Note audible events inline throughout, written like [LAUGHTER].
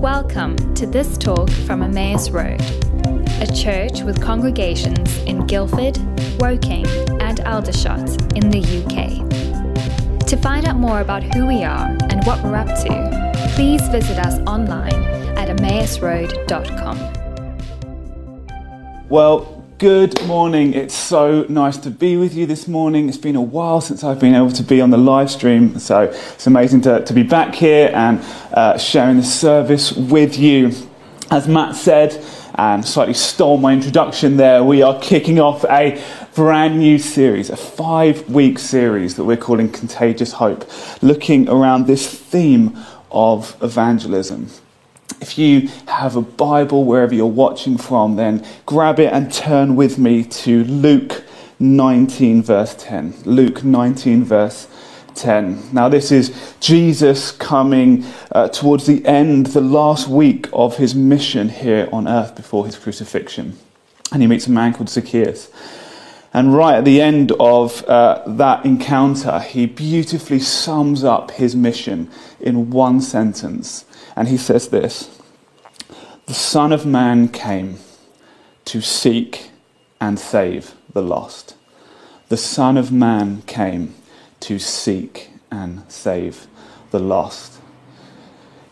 Welcome to this talk from Emmaus Road, a church with congregations in Guildford, Woking, and Aldershot in the UK. To find out more about who we are and what we're up to, please visit us online at emmausroad.com. Well, good morning. It's so nice to be with you this morning. It's been a while since I've been able to be on the live stream, so it's amazing to, to be back here and uh, sharing the service with you. As Matt said, and slightly stole my introduction there, we are kicking off a brand new series, a five week series that we're calling Contagious Hope, looking around this theme of evangelism. If you have a Bible wherever you're watching from, then grab it and turn with me to Luke 19, verse 10. Luke 19, verse 10. Now, this is Jesus coming uh, towards the end, the last week of his mission here on earth before his crucifixion. And he meets a man called Zacchaeus. And right at the end of uh, that encounter, he beautifully sums up his mission in one sentence. And he says this The Son of Man came to seek and save the lost. The Son of Man came to seek and save the lost.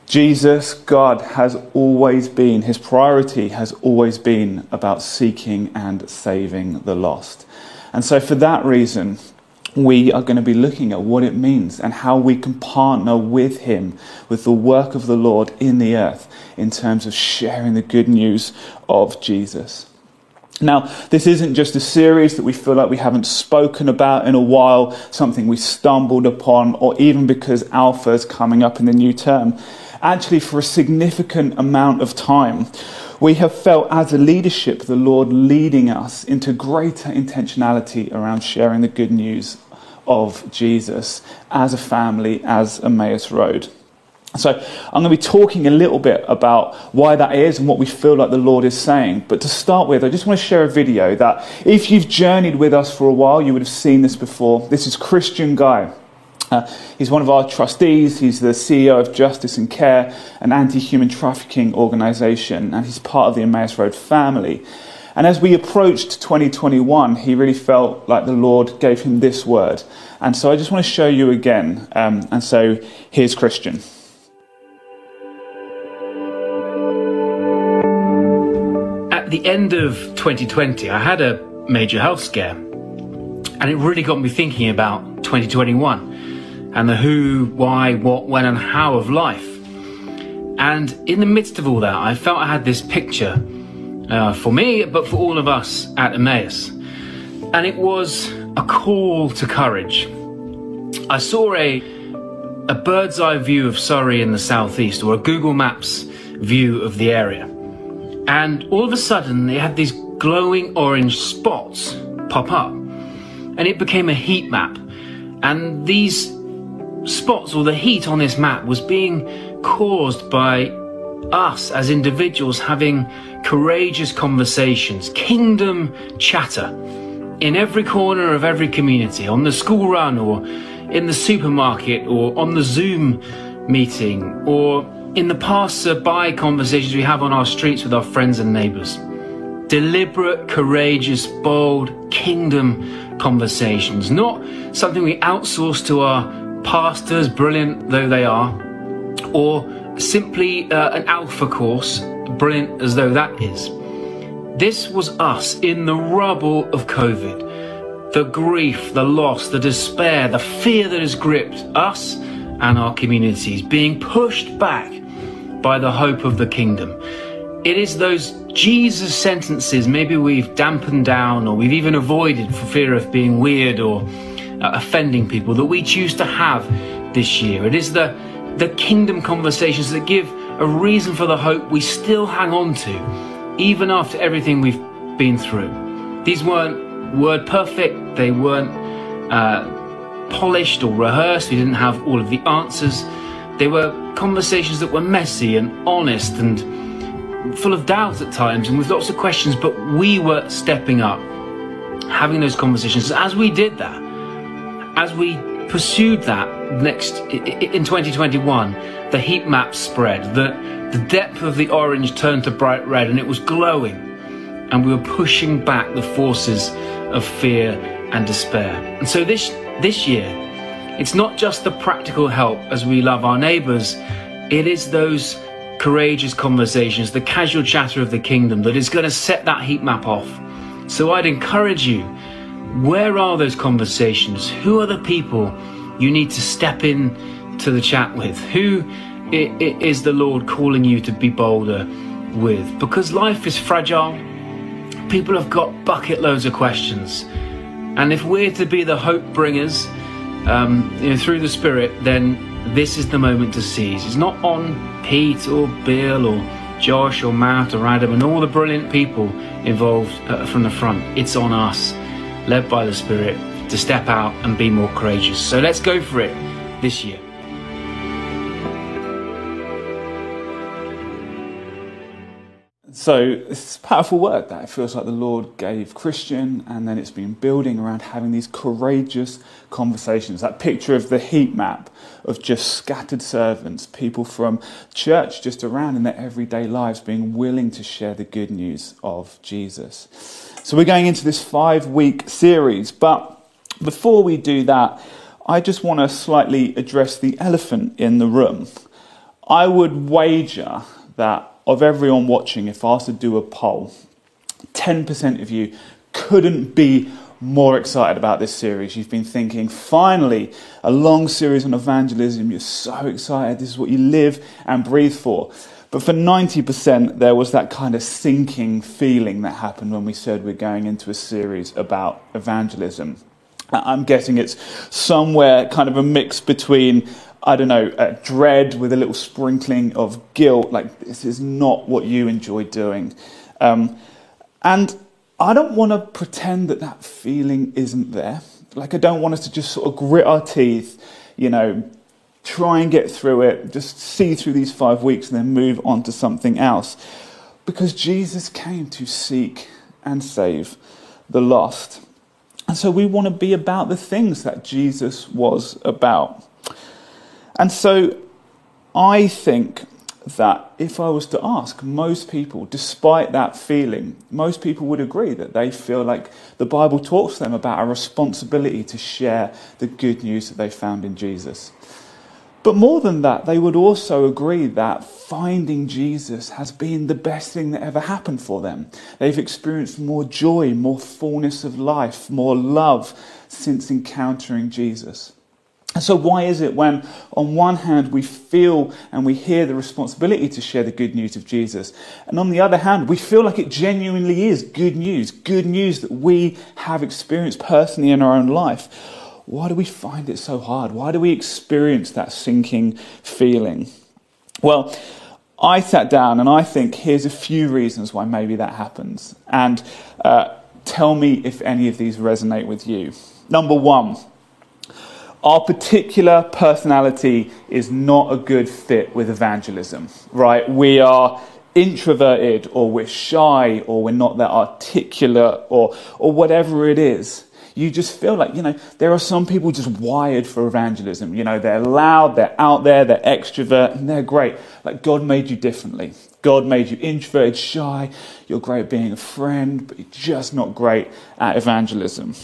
Jesus, God, has always been, his priority has always been about seeking and saving the lost. And so, for that reason, we are going to be looking at what it means and how we can partner with Him, with the work of the Lord in the earth, in terms of sharing the good news of Jesus. Now, this isn't just a series that we feel like we haven't spoken about in a while, something we stumbled upon, or even because Alpha is coming up in the new term. Actually, for a significant amount of time, we have felt as a leadership the Lord leading us into greater intentionality around sharing the good news of Jesus as a family, as Emmaus Road. So, I'm going to be talking a little bit about why that is and what we feel like the Lord is saying. But to start with, I just want to share a video that if you've journeyed with us for a while, you would have seen this before. This is Christian Guy. Uh, he's one of our trustees. He's the CEO of Justice and Care, an anti human trafficking organization, and he's part of the Emmaus Road family. And as we approached 2021, he really felt like the Lord gave him this word. And so I just want to show you again. Um, and so here's Christian. At the end of 2020, I had a major health scare. And it really got me thinking about 2021 and the who, why, what, when, and how of life. And in the midst of all that, I felt I had this picture uh, for me, but for all of us at Emmaus. And it was a call to courage. I saw a, a bird's eye view of Surrey in the southeast, or a Google Maps view of the area. And all of a sudden, they had these glowing orange spots pop up. And it became a heat map. And these spots, or the heat on this map, was being caused by us as individuals having courageous conversations, kingdom chatter in every corner of every community, on the school run or in the supermarket or on the Zoom meeting or in the passer-by conversations we have on our streets with our friends and neighbors. Deliberate, courageous, bold, kingdom conversations, not something we outsource to our pastors, brilliant though they are, or simply uh, an alpha course, brilliant as though that is. This was us in the rubble of COVID. The grief, the loss, the despair, the fear that has gripped us and our communities, being pushed back by the hope of the kingdom. It is those Jesus sentences maybe we've dampened down or we've even avoided for fear of being weird or uh, offending people that we choose to have this year. It is the the kingdom conversations that give a reason for the hope we still hang on to, even after everything we've been through. These weren't word perfect, they weren't uh, polished or rehearsed, we didn't have all of the answers. They were conversations that were messy and honest and full of doubt at times and with lots of questions, but we were stepping up, having those conversations. As we did that, as we pursued that next in 2021, the heat map spread, the, the depth of the orange turned to bright red and it was glowing. And we were pushing back the forces of fear and despair. And so this, this year, it's not just the practical help as we love our neighbours, it is those courageous conversations, the casual chatter of the kingdom that is going to set that heat map off. So I'd encourage you where are those conversations? Who are the people you need to step in to the chat with? Who is the Lord calling you to be bolder with? Because life is fragile. People have got bucket loads of questions. And if we're to be the hope bringers um, you know, through the Spirit, then this is the moment to seize. It's not on Pete or Bill or Josh or Matt or Adam and all the brilliant people involved uh, from the front. It's on us led by the Spirit, to step out and be more courageous. So let's go for it this year. So it's powerful work that it feels like the Lord gave Christian, and then it's been building around having these courageous conversations. That picture of the heat map of just scattered servants, people from church just around in their everyday lives being willing to share the good news of Jesus. So we're going into this five week series, but before we do that, I just want to slightly address the elephant in the room. I would wager that of everyone watching, if I asked to do a poll, 10% of you couldn't be more excited about this series. You've been thinking, finally, a long series on evangelism. You're so excited. This is what you live and breathe for. But for 90%, there was that kind of sinking feeling that happened when we said we're going into a series about evangelism. I'm guessing it's somewhere kind of a mix between, I don't know, dread with a little sprinkling of guilt, like this is not what you enjoy doing. Um, and I don't want to pretend that that feeling isn't there. Like, I don't want us to just sort of grit our teeth, you know, try and get through it, just see through these five weeks and then move on to something else. Because Jesus came to seek and save the lost. And so we want to be about the things that Jesus was about. And so I think that if I was to ask most people, despite that feeling, most people would agree that they feel like the Bible talks to them about a responsibility to share the good news that they found in Jesus. But more than that, they would also agree that finding Jesus has been the best thing that ever happened for them. They've experienced more joy, more fullness of life, more love since encountering Jesus. And so, why is it when, on one hand, we feel and we hear the responsibility to share the good news of Jesus, and on the other hand, we feel like it genuinely is good news, good news that we have experienced personally in our own life? Why do we find it so hard? Why do we experience that sinking feeling? Well, I sat down and I think here's a few reasons why maybe that happens. And uh, tell me if any of these resonate with you. Number one, our particular personality is not a good fit with evangelism, right? We are introverted or we're shy or we're not that articulate or, or whatever it is you just feel like, you know, there are some people just wired for evangelism. You know, they're loud, they're out there, they're extrovert, and they're great. Like God made you differently. God made you introverted, shy. You're great at being a friend, but you're just not great at evangelism.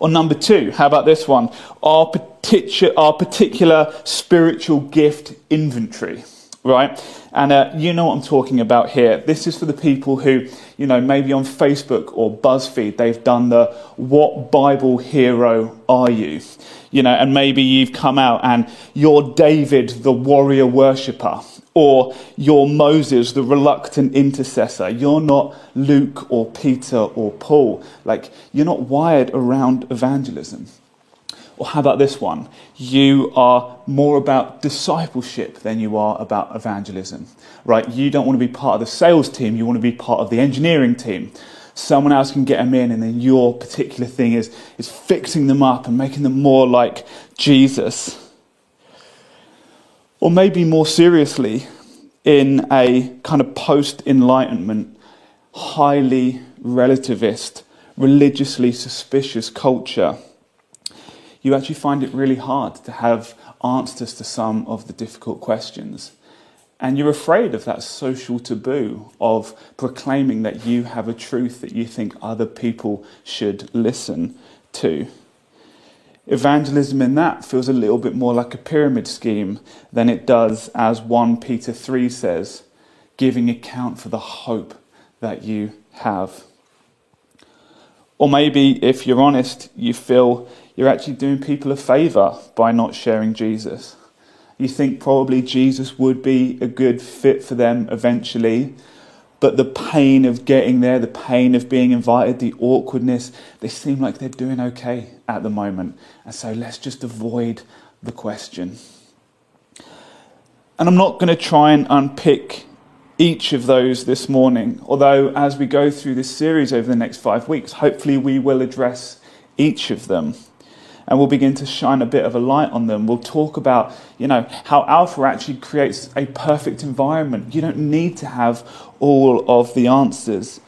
Or number two, how about this one? Our, particular, our particular spiritual gift inventory right? And uh, you know what I'm talking about here. This is for the people who, you know, maybe on Facebook or BuzzFeed, they've done the What Bible Hero Are You? You know, and maybe you've come out and you're David, the warrior worshipper, or you're Moses, the reluctant intercessor. You're not Luke or Peter or Paul. Like, you're not wired around evangelism. Or how about this one? You are more about discipleship than you are about evangelism, right? You don't want to be part of the sales team, you want to be part of the engineering team. Someone else can get them in, and then your particular thing is, is fixing them up and making them more like Jesus. Or maybe more seriously, in a kind of post enlightenment, highly relativist, religiously suspicious culture you actually find it really hard to have answers to some of the difficult questions. And you're afraid of that social taboo of proclaiming that you have a truth that you think other people should listen to. Evangelism in that feels a little bit more like a pyramid scheme than it does, as 1 Peter 3 says, giving account for the hope that you have. Or maybe, if you're honest, you feel you're actually doing people a favour by not sharing Jesus. You think probably Jesus would be a good fit for them eventually, but the pain of getting there, the pain of being invited, the awkwardness, they seem like they're doing okay at the moment. And so let's just avoid the question. And I'm not going to try and unpick each of those this morning, although as we go through this series over the next five weeks, hopefully we will address each of them and we'll begin to shine a bit of a light on them. We'll talk about, you know, how Alpha actually creates a perfect environment. You don't need to have all of the answers.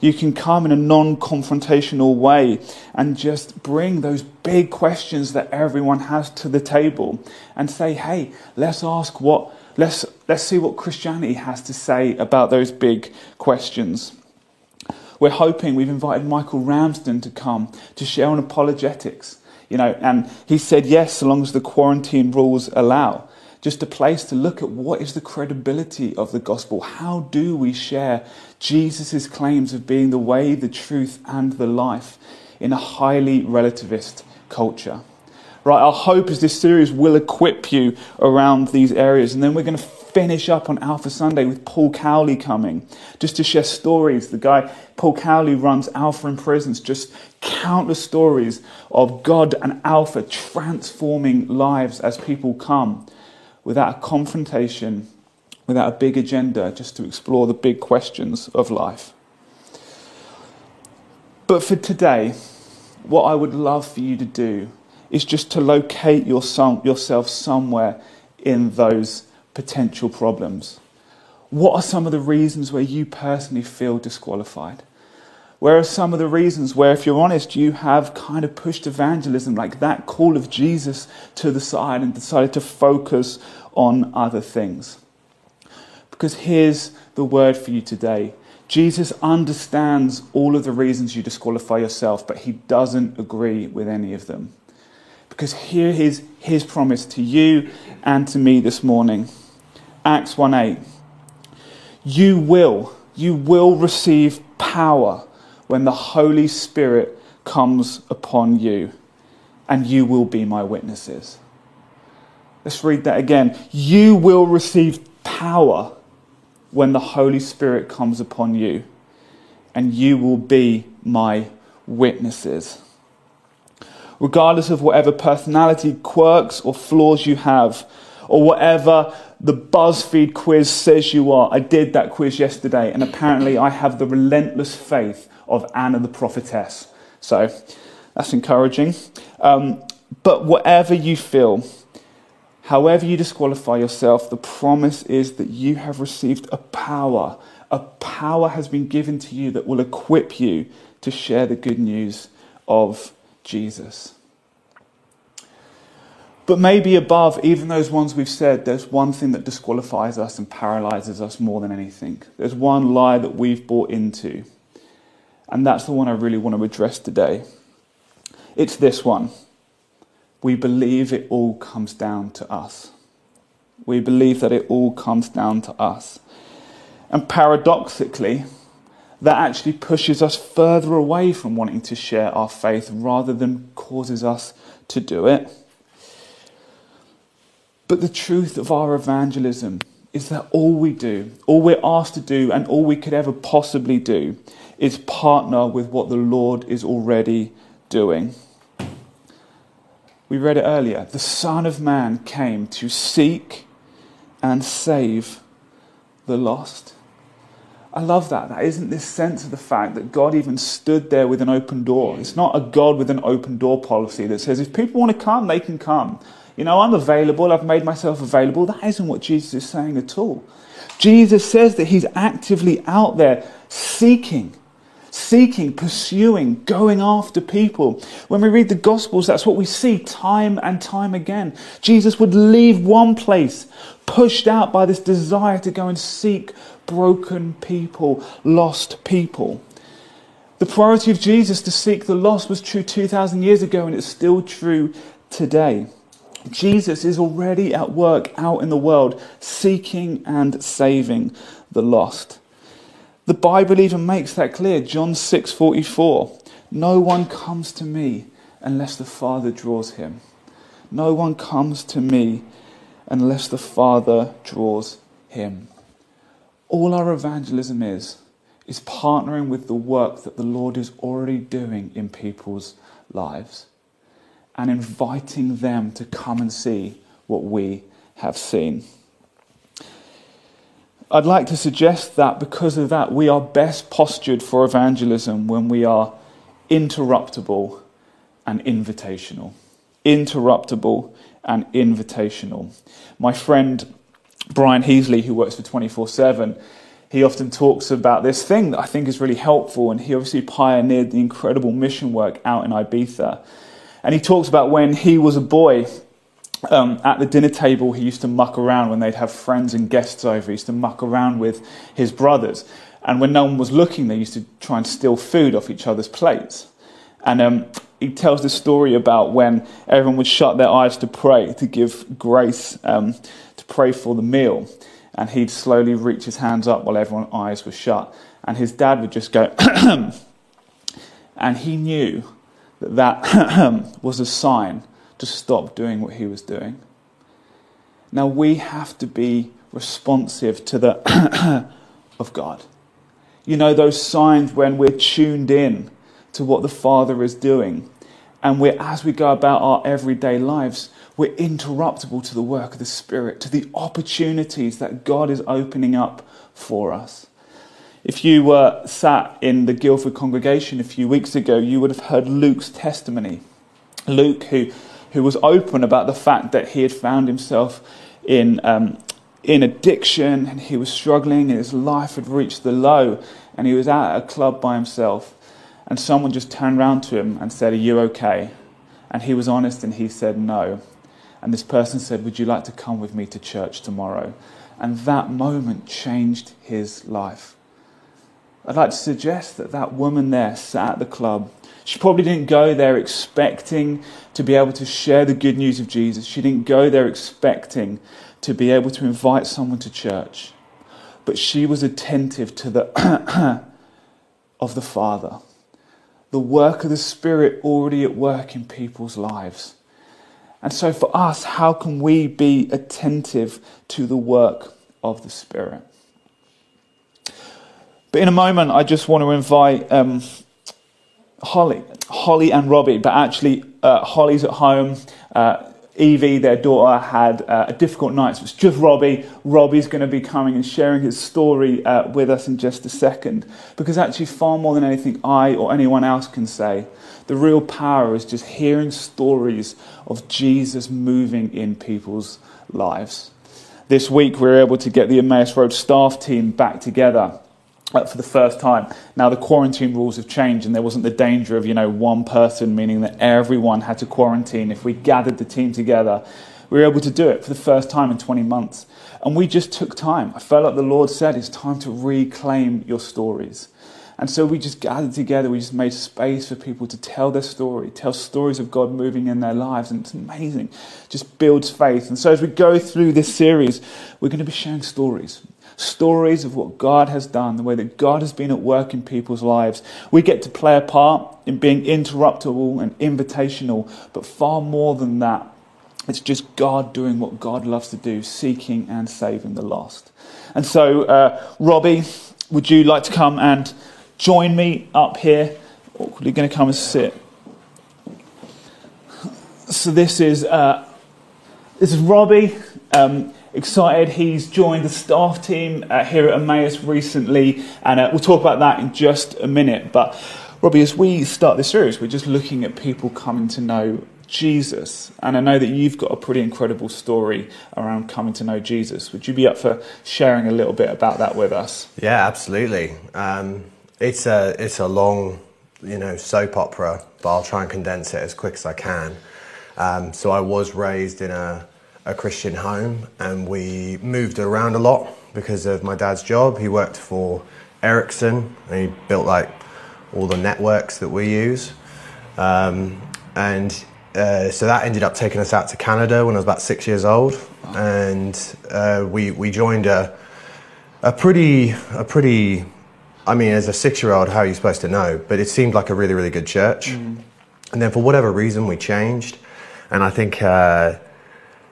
You can come in a non confrontational way and just bring those big questions that everyone has to the table and say, hey, let's ask what, let's, let's see what Christianity has to say about those big questions. We're hoping we've invited Michael Ramsden to come to share on apologetics. You know, and he said yes, so long as the quarantine rules allow. Just a place to look at what is the credibility of the gospel. How do we share Jesus' claims of being the way, the truth, and the life in a highly relativist culture? Right, our hope is this series will equip you around these areas, and then we're going to finish up on Alpha Sunday with Paul Cowley coming, just to share stories. The guy, Paul Cowley, runs Alpha in Prisons, just countless stories of God and Alpha transforming lives as people come without a confrontation, without a big agenda, just to explore the big questions of life. But for today, what I would love for you to do is just to locate yourself somewhere in those potential problems? What are some of the reasons where you personally feel disqualified? Where are some of the reasons where, if you're honest, you have kind of pushed evangelism, like that call of Jesus, to the side and decided to focus on other things? Because here's the word for you today Jesus understands all of the reasons you disqualify yourself, but he doesn't agree with any of them. Because here is his promise to you and to me this morning. Acts 1 8. You will, you will receive power when the Holy Spirit comes upon you, and you will be my witnesses. Let's read that again. You will receive power when the Holy Spirit comes upon you, and you will be my witnesses. Regardless of whatever personality, quirks, or flaws you have, or whatever the BuzzFeed quiz says you are. I did that quiz yesterday, and apparently I have the relentless faith of Anna the prophetess. So that's encouraging. Um, but whatever you feel, however you disqualify yourself, the promise is that you have received a power. A power has been given to you that will equip you to share the good news of Jesus. But maybe above even those ones we've said, there's one thing that disqualifies us and paralyzes us more than anything. There's one lie that we've bought into. And that's the one I really want to address today. It's this one. We believe it all comes down to us. We believe that it all comes down to us. And paradoxically, that actually pushes us further away from wanting to share our faith rather than causes us to do it. But the truth of our evangelism is that all we do, all we're asked to do, and all we could ever possibly do is partner with what the Lord is already doing. We read it earlier. The Son of Man came to seek and save the lost. I love that. That isn't this sense of the fact that God even stood there with an open door. It's not a God with an open door policy that says if people want to come, they can come. You know, I'm available, I've made myself available. That isn't what Jesus is saying at all. Jesus says that he's actively out there seeking, seeking, pursuing, going after people. When we read the Gospels, that's what we see time and time again. Jesus would leave one place, pushed out by this desire to go and seek broken people, lost people. The priority of Jesus to seek the lost was true 2,000 years ago, and it's still true today. Jesus is already at work out in the world, seeking and saving the lost. The Bible even makes that clear. John 6:44. No one comes to me unless the Father draws him. No one comes to me unless the Father draws him. All our evangelism is is partnering with the work that the Lord is already doing in people's lives and inviting them to come and see what we have seen. I'd like to suggest that because of that, we are best postured for evangelism when we are interruptible and invitational. Interruptible and invitational. My friend Brian Heasley, who works for 24 7, he often talks about this thing that I think is really helpful, and he obviously pioneered the incredible mission work out in Ibiza. And he talks about when he was a boy, um, at the dinner table, he used to muck around when they'd have friends and guests over. He used to muck around with his brothers. And when no one was looking, they used to try and steal food off each other's plates. And um, he tells this story about when everyone would shut their eyes to pray, to give grace, um, to pray for the meal. And he'd slowly reach his hands up while everyone's eyes were shut. And his dad would just go, [COUGHS] and he knew that [CLEARS THROAT] was a sign to stop doing what he was doing. Now we have to be responsive to the [CLEARS THROAT] of God. You know, those signs when we're tuned in to what the Father is doing, and we're, as we go about our everyday lives, we're interruptible to the work of the Spirit, to the opportunities that God is opening up for us. If you were sat in the Guildford congregation a few weeks ago, you would have heard Luke's testimony. Luke, who, who was open about the fact that he had found himself in, um, in addiction and he was struggling and his life had reached the low and he was at a club by himself. And someone just turned around to him and said, Are you okay? And he was honest and he said, No. And this person said, Would you like to come with me to church tomorrow? And that moment changed his life. I'd like to suggest that that woman there sat at the club. She probably didn't go there expecting to be able to share the good news of Jesus. She didn't go there expecting to be able to invite someone to church. But she was attentive to the [CLEARS THROAT] of the Father. The work of the Spirit already at work in people's lives. And so for us, how can we be attentive to the work of the Spirit? But in a moment, I just want to invite um, Holly, Holly and Robbie. But actually, uh, Holly's at home. Uh, Evie, their daughter, had uh, a difficult night, so it's just Robbie. Robbie's going to be coming and sharing his story uh, with us in just a second. Because actually, far more than anything I or anyone else can say, the real power is just hearing stories of Jesus moving in people's lives. This week, we were able to get the Emmaus Road staff team back together for the first time. Now the quarantine rules have changed, and there wasn't the danger of you know one person, meaning that everyone had to quarantine. If we gathered the team together, we were able to do it for the first time in 20 months, and we just took time. I felt like the Lord said, "It's time to reclaim your stories." And so we just gathered together, we just made space for people to tell their story, tell stories of God moving in their lives, and it's amazing. Just builds faith. And so as we go through this series, we're going to be sharing stories stories of what God has done, the way that God has been at work in people's lives. We get to play a part in being interruptible and invitational, but far more than that, it's just God doing what God loves to do, seeking and saving the lost. And so, uh, Robbie, would you like to come and join me up here? Awkwardly going to come and sit. So this is uh, this is Robbie. Um, excited. He's joined the staff team uh, here at Emmaus recently, and uh, we'll talk about that in just a minute. But Robbie, as we start this series, we're just looking at people coming to know Jesus. And I know that you've got a pretty incredible story around coming to know Jesus. Would you be up for sharing a little bit about that with us? Yeah, absolutely. Um, it's a it's a long, you know, soap opera, but I'll try and condense it as quick as I can. Um, so I was raised in a a Christian home, and we moved around a lot because of my dad's job. He worked for Ericsson, and he built like all the networks that we use. Um, and uh, so that ended up taking us out to Canada when I was about six years old, and uh, we we joined a a pretty a pretty. I mean, as a six-year-old, how are you supposed to know? But it seemed like a really really good church, mm. and then for whatever reason we changed, and I think. Uh,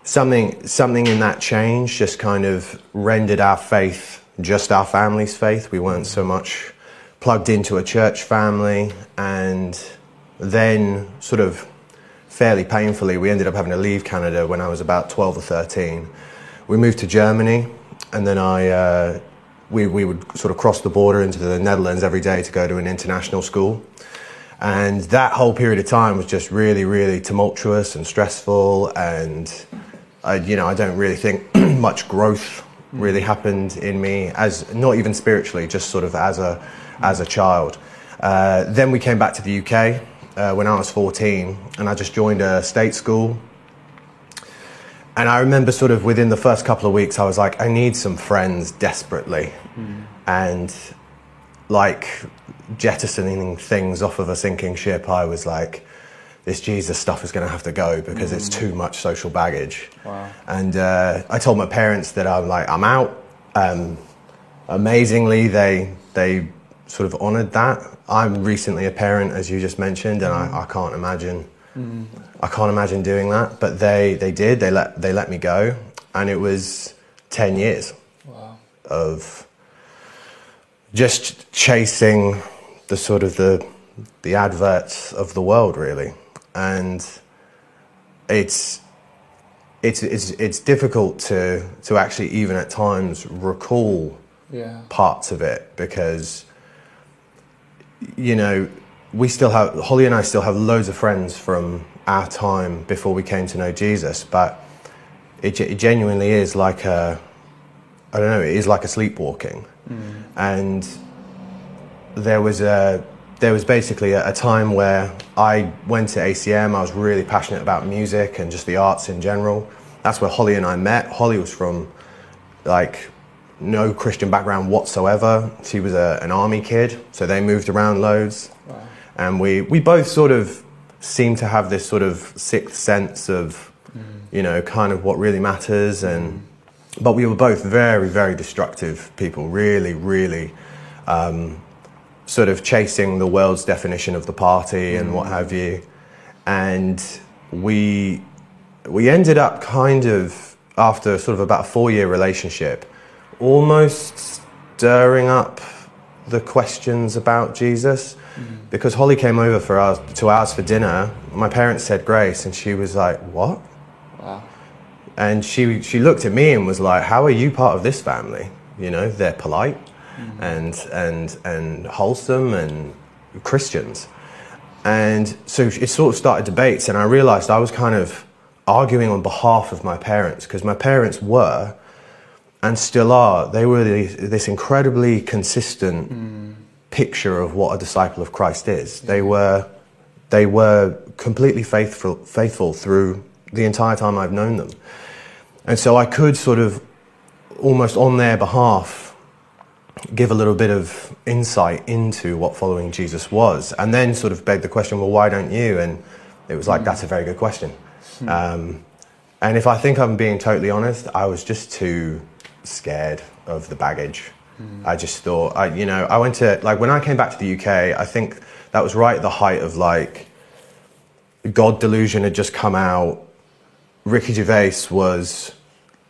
something something in that change just kind of rendered our faith just our family's faith. We weren't so much plugged into a church family, and then sort of fairly painfully, we ended up having to leave Canada when I was about 12 or 13. We moved to Germany, and then I. Uh, we, we would sort of cross the border into the Netherlands every day to go to an international school. And that whole period of time was just really, really tumultuous and stressful. And I, you know, I don't really think [CLEARS THROAT] much growth really happened in me as not even spiritually, just sort of as a as a child. Uh, then we came back to the UK uh, when I was 14, and I just joined a state school. And I remember sort of within the first couple of weeks, I was like, I need some friends desperately. Mm. And like jettisoning things off of a sinking ship, I was like, this Jesus stuff is going to have to go because mm. it's too much social baggage. Wow. And uh, I told my parents that I'm like, I'm out. Um, amazingly, they they sort of honoured that. I'm recently a parent, as you just mentioned, and mm. I, I, can't imagine. Mm. I can't imagine doing that, but they, they did. They let they let me go, and it was ten years wow. of just chasing the sort of the the adverts of the world, really and it's it's it's it's difficult to to actually even at times recall yeah. parts of it because you know we still have Holly and I still have loads of friends from our time before we came to know Jesus, but it, it genuinely is like a I don't know it is like a sleepwalking, mm. and there was a there was basically a, a, time where I went to ACM. I was really passionate about music and just the arts in general. That's where Holly and I met. Holly was from like no Christian background whatsoever. She was a, an army kid, so they moved around loads. Wow. And we, we both sort of seemed to have this sort of sixth sense of, mm. you know, kind of what really matters. And, mm. But we were both very, very destructive people, really, really. Um, sort of chasing the world's definition of the party and what mm. have you. And we we ended up kind of after sort of about a four year relationship, almost stirring up the questions about Jesus. Mm-hmm. Because Holly came over for us to ours for dinner. My parents said grace, and she was like, "What?" Wow. And she she looked at me and was like, "How are you part of this family? You know, they're polite mm-hmm. and and and wholesome and Christians. And so it sort of started debates, and I realized I was kind of arguing on behalf of my parents because my parents were and still are. They were this incredibly consistent mm. picture of what a disciple of Christ is. They were they were completely faithful faithful through the entire time I've known them. And so I could sort of almost on their behalf give a little bit of insight into what following Jesus was, and then sort of beg the question, well, why don't you? And it was like, mm. that's a very good question. Mm. Um, and if I think I'm being totally honest, I was just too scared of the baggage. Mm. I just thought, I, you know, I went to, like, when I came back to the UK, I think that was right at the height of like, God delusion had just come out. Ricky Gervais was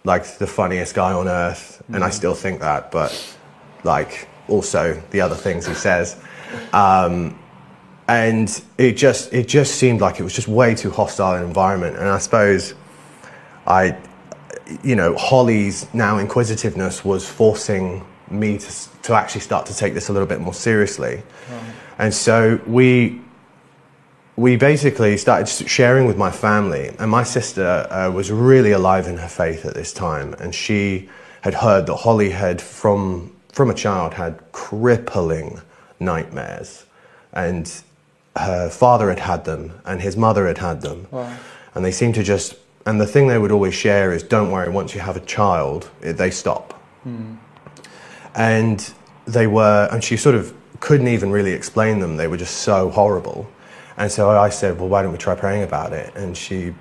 like the funniest guy on earth, and I hmm. still think that, but like also the other things he says. Um, and it just it just seemed like it was just way too hostile an environment. And I suppose I, you know, Holly's now inquisitiveness was forcing me to to actually start to take this a little bit more seriously. Right. And so we we basically started sharing with my family, and my sister uh, was really alive in her faith at this time, and she had heard that Holly had from from a child had crippling nightmares, and her father had had them, and his mother had had them, Wow. and they seemed to just. And the thing they would always share is, "Don't worry, once you have a child, it, they stop." Hmm. and they were and she sort of couldn't even really explain them. They were just so horrible. And so i said well why don't we try praying about it? And she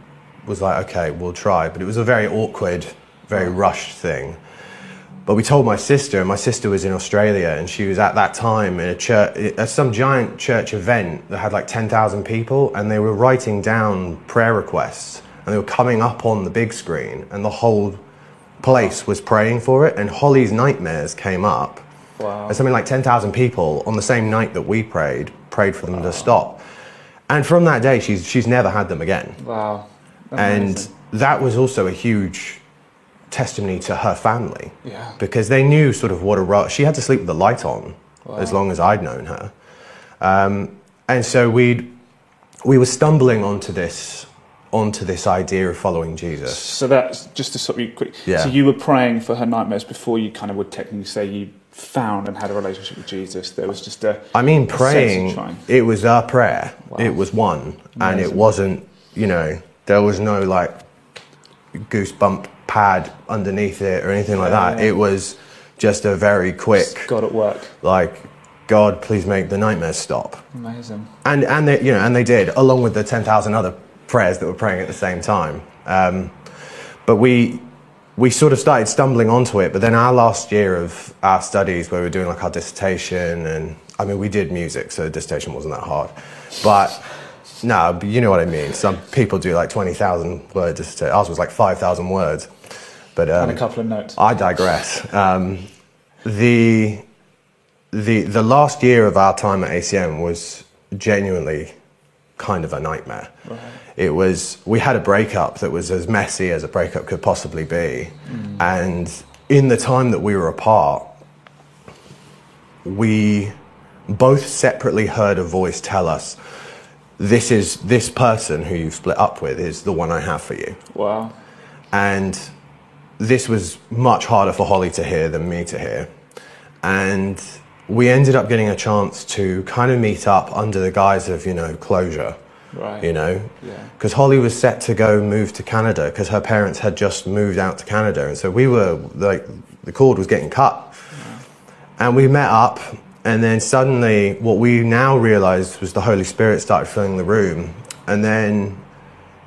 was like okay we'll try. But it was a very awkward very rushed thing but we told my sister and my sister was in australia and she was at that time in a church at some giant church event that had like 10000 people and they were writing down prayer requests and they were coming up on the big screen and the whole place was praying for it, and Holly's nightmares came up. Wow. And something like 10,000 people on the same night that we prayed, prayed for them to stop. And from that day, she's, she's never had them again. Wow. And that was also a huge testimony to her family. Yeah. Because they knew sort of what a ru- She had to sleep with the light on as long as I'd known her. Um, and so we'd, we were stumbling onto this, onto this idea of following Jesus. So that's just to stop you quick. Yeah. So you were praying for her nightmares before you kind of would technically say you found and had a relationship with Jesus. There was just a. I mean, of praying, it was our prayer. Wow. It was one. And it wasn't, you know, there was no like goosebump pad underneath it or anything like that. It was just a very quick, God at work. like, God, please make the nightmares stop. Amazing. And, and they, you know, and they did, along with the 10,000 other prayers that were praying at the same time. Um, but we, we sort of started stumbling onto it. But then our last year of our studies, where we were doing like our dissertation, and I mean, we did music, so the dissertation wasn't that hard. But no, but you know what I mean. Some people do like 20,000 word dissertation. Ours was like 5,000 words. But um, And a couple of notes. I digress. Um, the, the, the last year of our time at ACM was genuinely kind of a nightmare. It was, we had a breakup that was as messy as a breakup could possibly be. And in the time that we were apart, we both separately heard a voice tell us, this is this person who you've split up with is the one I have for you. Wow. And this was much harder for Holly to hear than me to hear. And we ended up getting a chance to kind of meet up under the guise of, you know, closure. Right. You know? Yeah. Because Holly was set to go move to Canada because her parents had just moved out to Canada. And so we were like, the cord was getting cut. And we met up, and then suddenly, what we now realized was the Holy Spirit started filling the room. And then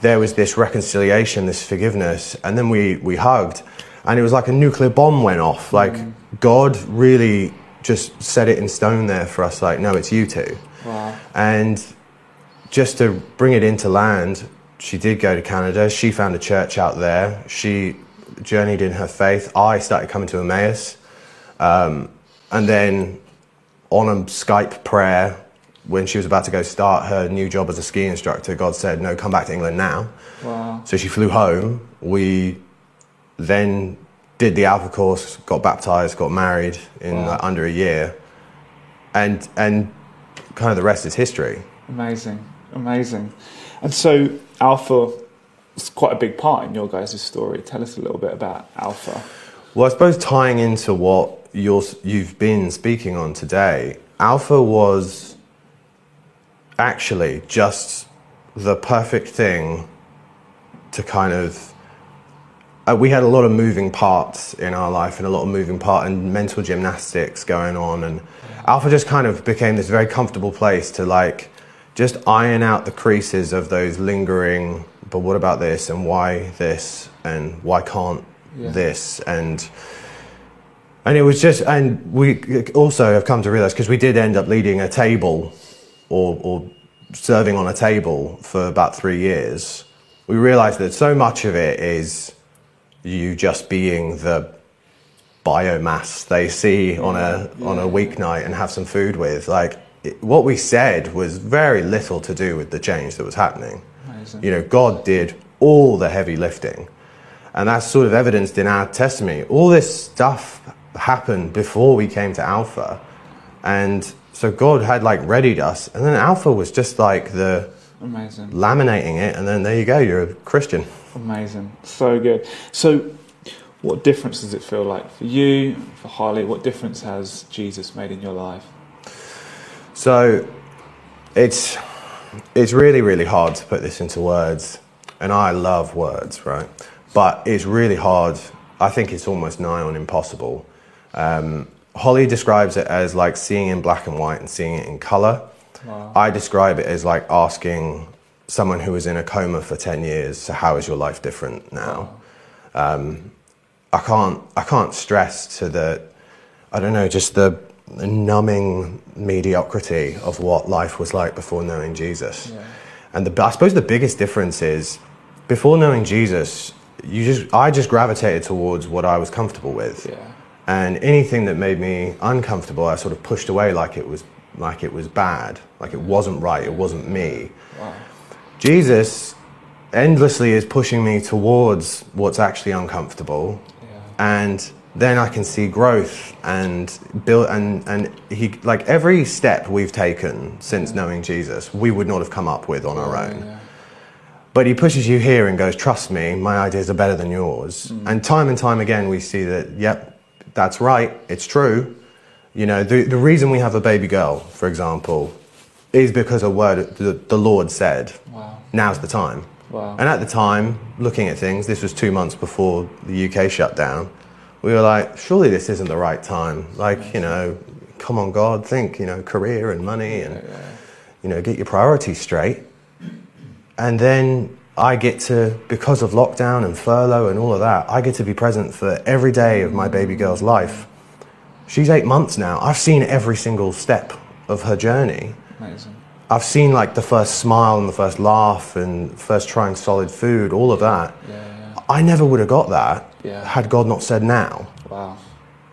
there was this reconciliation, this forgiveness, and then we, we hugged. And it was like a nuclear bomb went off. Like, God really just set it in stone there for us, like, no, it's you two. Wow. And just to bring it into land, she did go to Canada. She found a church out there. She journeyed in her faith. I started coming to Emmaus. Um, and then on a Skype prayer, when she was about to go start her new job as a ski instructor, God said, No, come back to England now. Wow. So she flew home. We then did the Alpha course, got baptized, got married in Wow. like, under a year. And, and kind of the rest is history. Amazing. Amazing. And so Alpha is quite a big part in your guys' story. Tell us a little bit about Alpha. Well, I suppose tying into what you're, you've been speaking on today, Alpha was actually just the perfect thing to kind of. Uh, we had a lot of moving parts in our life and a lot of moving part and mental gymnastics going on and alpha just kind of became this very comfortable place to like just iron out the creases of those lingering but what about this and why this and why can't Yeah. this and and it was just and we also have come to realize because we did end up leading a table or, or serving on a table for about three years we realized that so much of it is you just being the biomass they see on a on a weeknight and have some food with. Like it, what we said was very little to do with the change that was happening. Amazing. you know god did all the heavy lifting. And that's sort of evidenced in our testimony. All this stuff happened before we came to alpha. And so god had like readied us and then alpha was just like the Amazing. laminating it and then there you go you're a christian Amazing. So good. So, what difference does it feel like for you, for Harley? What difference has Jesus made in your life? So it's it's really really hard to put this into words, and I love words, right? But it's really hard. I think it's almost nigh on impossible. Um, Holly describes it as like seeing in black and white and seeing it in color. I describe it as like asking someone who was in a coma for 10 years, so how is your life different now? Um, I can't, I can't stress to the, I don't know, just the numbing mediocrity of what life was like before knowing Jesus. And the, I suppose the biggest difference is before knowing Jesus, you just, I just gravitated towards what I was comfortable with. Yeah. And anything that made me uncomfortable, I sort of pushed away like it was like it was bad, like it wasn't right, it wasn't me. Jesus endlessly is pushing me towards what's actually uncomfortable, and then I can see growth and build and and he like every step we've taken since knowing Jesus, we would not have come up with on our own. But he pushes you here and goes, Trust me, my ideas are better than yours. Mm. And time and time again, we see that, yep, that's right, it's true. You know, the, the reason we have a baby girl, for example, is because a word the, the Lord said, Wow. now's the time. Wow. And at the time, looking at things, this was two months before the UK shut down, we were like, surely this isn't the right time. Like, you know, come on, God, think, you know, career and money and, you know, get your priorities straight. And then I get to, because of lockdown and furlough and all of that, I get to be present for every day of my baby girl's life. She's eight months now. I've seen every single step of her journey. Amazing. I've seen like the first smile and the first laugh and first trying solid food, all of that. Yeah. I never would have got that Yeah. had God not said now. Wow.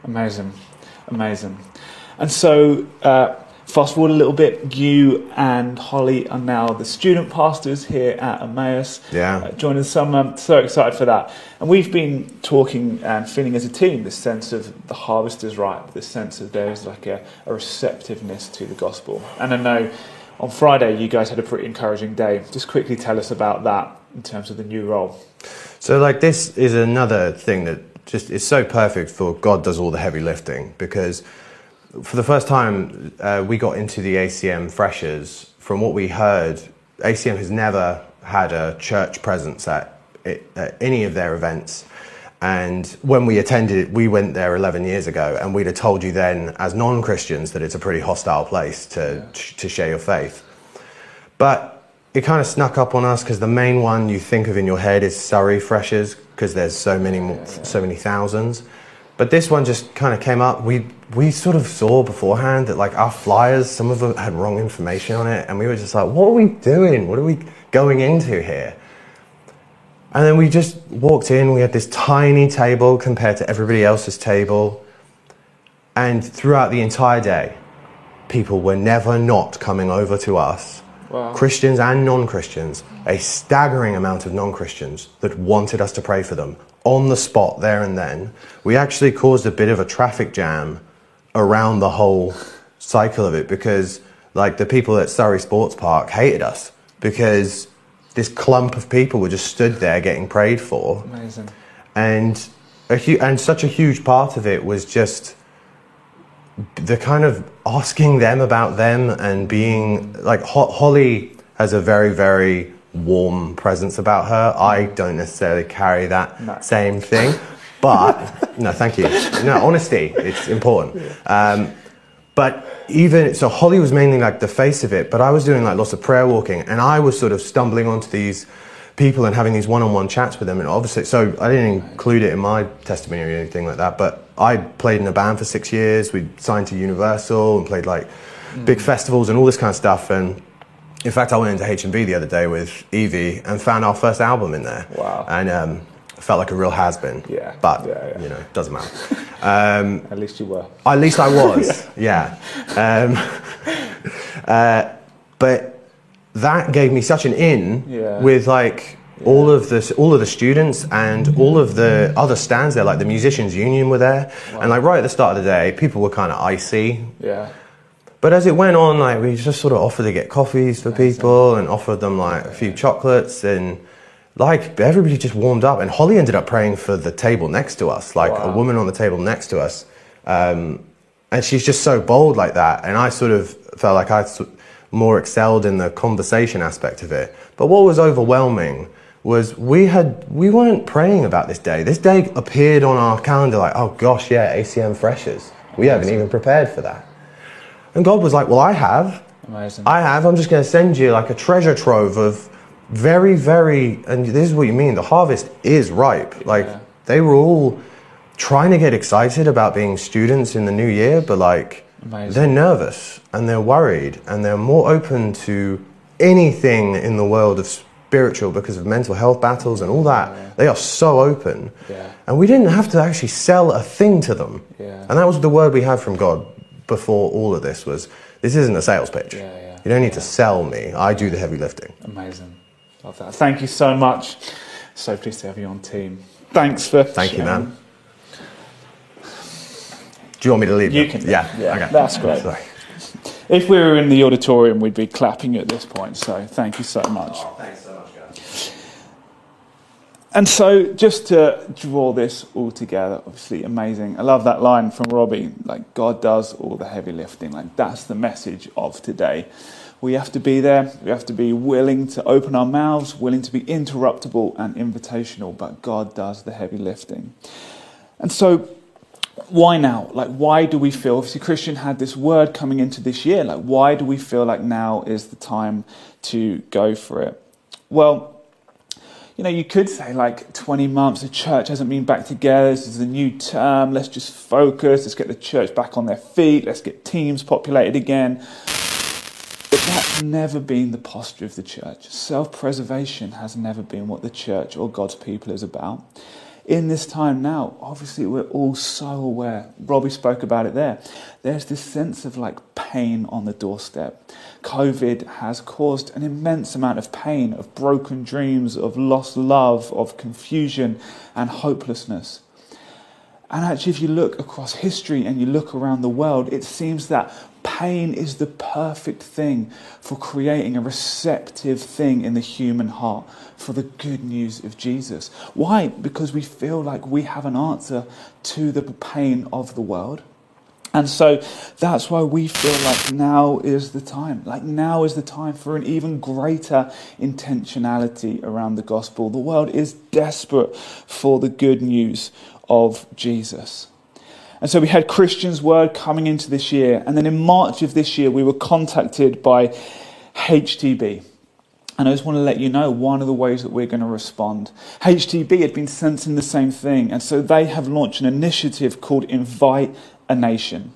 Amazing. Amazing. And so, uh, fast forward a little bit, you and Holly are now the student pastors here at Emmaus. Yeah. Uh, joining some. I'm so excited for that. And we've been talking and feeling as a team this sense of the harvest is ripe, this sense of there's like a, a receptiveness to the gospel. And I know on Friday you guys had a pretty encouraging day. Just quickly tell us about that in terms of the new role. So, like, this is another thing that just is so perfect for God does all the heavy lifting because for the first time uh, we got into the ACM freshers. From what we heard, ACM has never had a church presence at, it, at any of their events. And when we attended we went there 11 years ago, and we'd have told you then, as non Christians, that it's a pretty hostile place to, to share your faith. But it kind of snuck up on us because the main one you think of in your head is Surrey freshers because there's so many more, so many thousands. But this one just kind of came up. We we sort of saw beforehand that like our flyers, some of them had wrong information on it, and we were just like, "What are we doing? What are we going into here?" And then we just walked in. We had this tiny table compared to everybody else's table, and throughout the entire day, people were never not coming over to us Wow. Christians and non Christians, a staggering amount of non Christians that wanted us to pray for them on the spot there and then. We actually caused a bit of a traffic jam around the whole cycle of it because, like, the people at Surrey Sports Park hated us because this clump of people were just stood there getting prayed for Amazing. and a hu- and such a huge part of it was just the kind of asking them about them and being like Ho- Holly has a very very warm presence about her. I don't necessarily carry that No. same thing, but no, thank you. No, honesty, it's important. Um, but even so, Holly was mainly like the face of it, but I was doing like lots of prayer walking, and I was sort of stumbling onto these people and having these one-on-one chats with them. And obviously, so I didn't include it in my testimony or anything like that. But I played in a band for six years. We signed to Universal and played like big festivals and all this kind of stuff. And in fact, I went into HMV the other day with Evie and found our first album in there. Wow. And um, felt like a real has-been. Yeah. But Yeah, yeah. you know, it doesn't matter. [LAUGHS] Um, At least you were. at least I was, [LAUGHS] yeah. Um, [LAUGHS] uh, but that gave me such an in Yeah. with like all of the all of the students and all of the other stands there, like the musicians union were there, and like right at the start of the day, people were kind of icy. Yeah. But as it went on, like we just sort of offered to get coffees for people and offered them like a few chocolates and like everybody just warmed up. And Holly ended up praying for the table next to us, like a woman on the table next to us. Um, and she's just so bold like that. And I sort of felt like I more excelled in the conversation aspect of it. But what was overwhelming was we had we weren't praying about this day. This day appeared on our calendar like, oh gosh, yeah, ACM freshers. We haven't even prepared for that. And God was like, well, I have. Amazing. I have. I'm just going to send you like a treasure trove of very, very, and this is what you mean. The harvest is ripe. Like Yeah. they were all trying to get excited about being students in the new year, but like Amazing. they're nervous and they're worried and they're more open to anything in the world of spiritual because of mental health battles and all that. They are so open. Yeah. And we didn't have to actually sell a thing to them. Yeah. And that was the word we had from God before all of this was this isn't a sales pitch. Yeah, yeah. You don't need to sell me. I do the heavy lifting. Amazing. Love that. Thank you so much. So pleased to have you on team. Thanks for. Thank you, man. Do you want me to leave? You can. Yeah. Yeah, okay. that's great. Sorry. If we were in the auditorium, we'd be clapping at this point. So thank you so much. Oh, thanks so much, guys. And so, just to draw this all together, obviously amazing. I love that line from Robbie like, God does all the heavy lifting. Like, that's the message of today. We have to be there. We have to be willing to open our mouths, willing to be interruptible and invitational, but God does the heavy lifting. And so, why now? Like, why do we feel? Obviously, Christian had this word coming into this year. Like, why do we feel like now is the time to go for it? Well, you know, you could say like 20 months, the church hasn't been back together. This is a new term. Let's just focus. Let's get the church back on their feet. Let's get teams populated again. But that's never been the posture of the church. Self preservation has never been what the church or God's people is about. In this time now, obviously, we're all so aware. Robbie spoke about it there. There's this sense of like pain on the doorstep. COVID has caused an immense amount of pain, of broken dreams, of lost love, of confusion and hopelessness. And actually, if you look across history and you look around the world, it seems that pain is the perfect thing for creating a receptive thing in the human heart for the good news of Jesus. Why? Because we feel like we have an answer to the pain of the world. And so that's why we feel like now is the time. Like now is the time for an even greater intentionality around the gospel. The world is desperate for the good news of Jesus. And so we had Christian's word coming into this year. And then in March of this year, we were contacted by HTB. And I just want to let you know one of the ways that we're going to respond. HTB had been sensing the same thing, and so they have launched an initiative called Invite a Nation.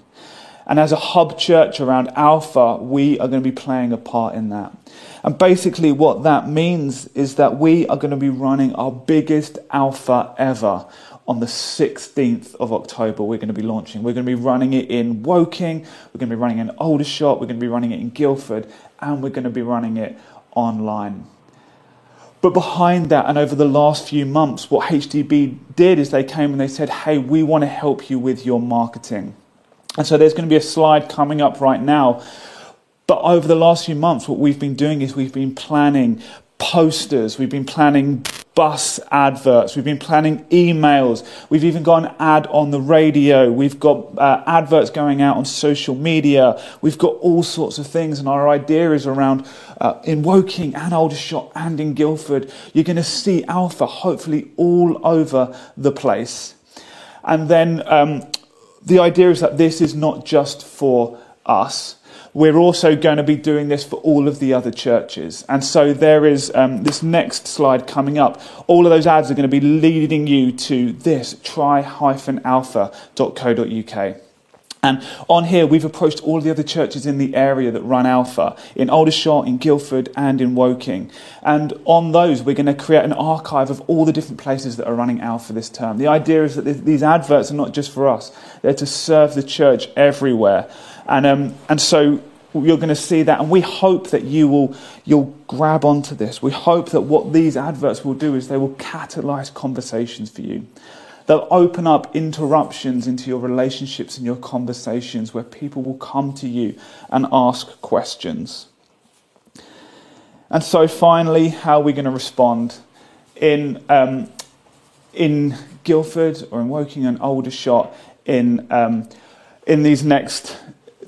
And as a hub church around Alpha, we are going to be playing a part in that. And basically, what that means is that we are going to be running our biggest Alpha ever on the 16th of October. We're going to be launching. We're going to be running it in Woking, we're going to be running it in Aldershot, we're going to be running it in Guildford, and we're going to be running it online. But behind that, and over the last few months, what HTB did is they came and they said, Hey, we want to help you with your marketing. And so there's going to be a slide coming up right now. But over the last few months, what we've been doing is we've been planning posters, we've been planning bus adverts, we've been planning emails, we've even got an ad on the radio, we've got uh, adverts going out on social media, we've got all sorts of things. And our idea is around uh, in Woking and Aldershot and in Guildford, you're going to see Alpha hopefully all over the place. And then um, the idea is that this is not just for us. We're also going to be doing this for all of the other churches. And so there is um, this next slide coming up. All of those ads are going to be leading you to this try-alpha.co.uk. And on here, we've approached all the other churches in the area that run Alpha, in Aldershot, in Guildford, and in Woking. And on those, we're going to create an archive of all the different places that are running Alpha this term. The idea is that these adverts are not just for us, they're to serve the church everywhere. And, um, and so you're going to see that, and we hope that you will you'll grab onto this. We hope that what these adverts will do is they will catalyze conversations for you. They'll open up interruptions into your relationships and your conversations where people will come to you and ask questions. And so, finally, how are we going to respond? In, um, in Guildford or in Woking and Aldershot, in, um, in these next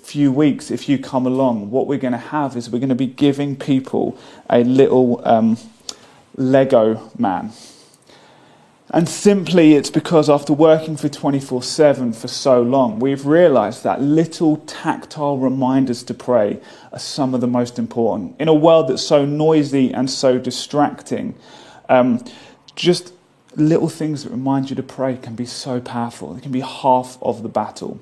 few weeks, if you come along, what we're going to have is we're going to be giving people a little um, Lego man. And simply, it's because after working for 24 7 for so long, we've realized that little tactile reminders to pray are some of the most important. In a world that's so noisy and so distracting, um, just little things that remind you to pray can be so powerful. They can be half of the battle.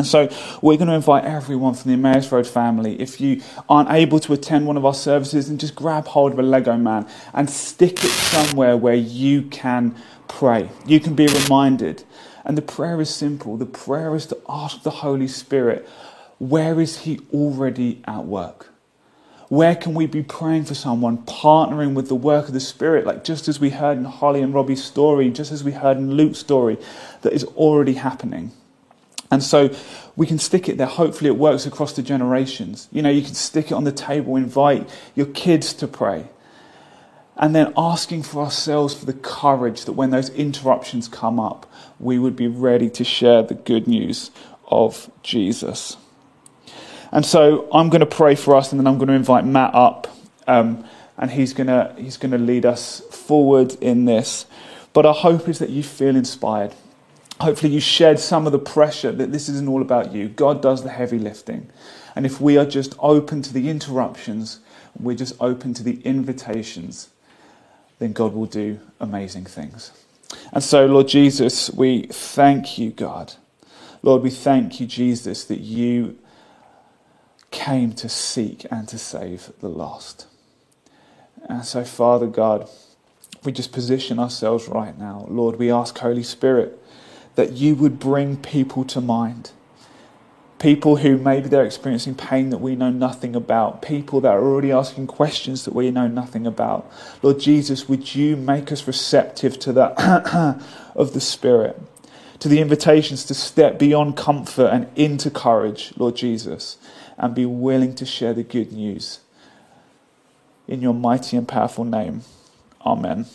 And so we're going to invite everyone from the Emmaus Road family, if you aren't able to attend one of our services, and just grab hold of a Lego man and stick it somewhere where you can pray. You can be reminded. And the prayer is simple. The prayer is to ask the Holy Spirit, where is he already at work? Where can we be praying for someone, partnering with the work of the Spirit, like just as we heard in Holly and Robbie's story, just as we heard in Luke's story, that is already happening? And so we can stick it there. Hopefully, it works across the generations. You know, you can stick it on the table, invite your kids to pray. And then asking for ourselves for the courage that when those interruptions come up, we would be ready to share the good news of Jesus. And so I'm going to pray for us, and then I'm going to invite Matt up, um, and he's going to he's going to lead us forward in this. But our hope is that you feel inspired hopefully you shed some of the pressure that this isn't all about you. God does the heavy lifting. And if we are just open to the interruptions, we're just open to the invitations, then God will do amazing things. And so, Lord Jesus, we thank you, God. Lord, we thank you, Jesus, that you came to seek and to save the lost. And so, Father God, we just position ourselves right now. Lord, we ask, Holy Spirit, that you would bring people to mind. People who maybe they're experiencing pain that we know nothing about. People that are already asking questions that we know nothing about. Lord Jesus, would you make us receptive to that [CLEARS THROAT] of the Spirit? To the invitations to step beyond comfort and into courage, Lord Jesus, and be willing to share the good news. In your mighty and powerful name. Amen.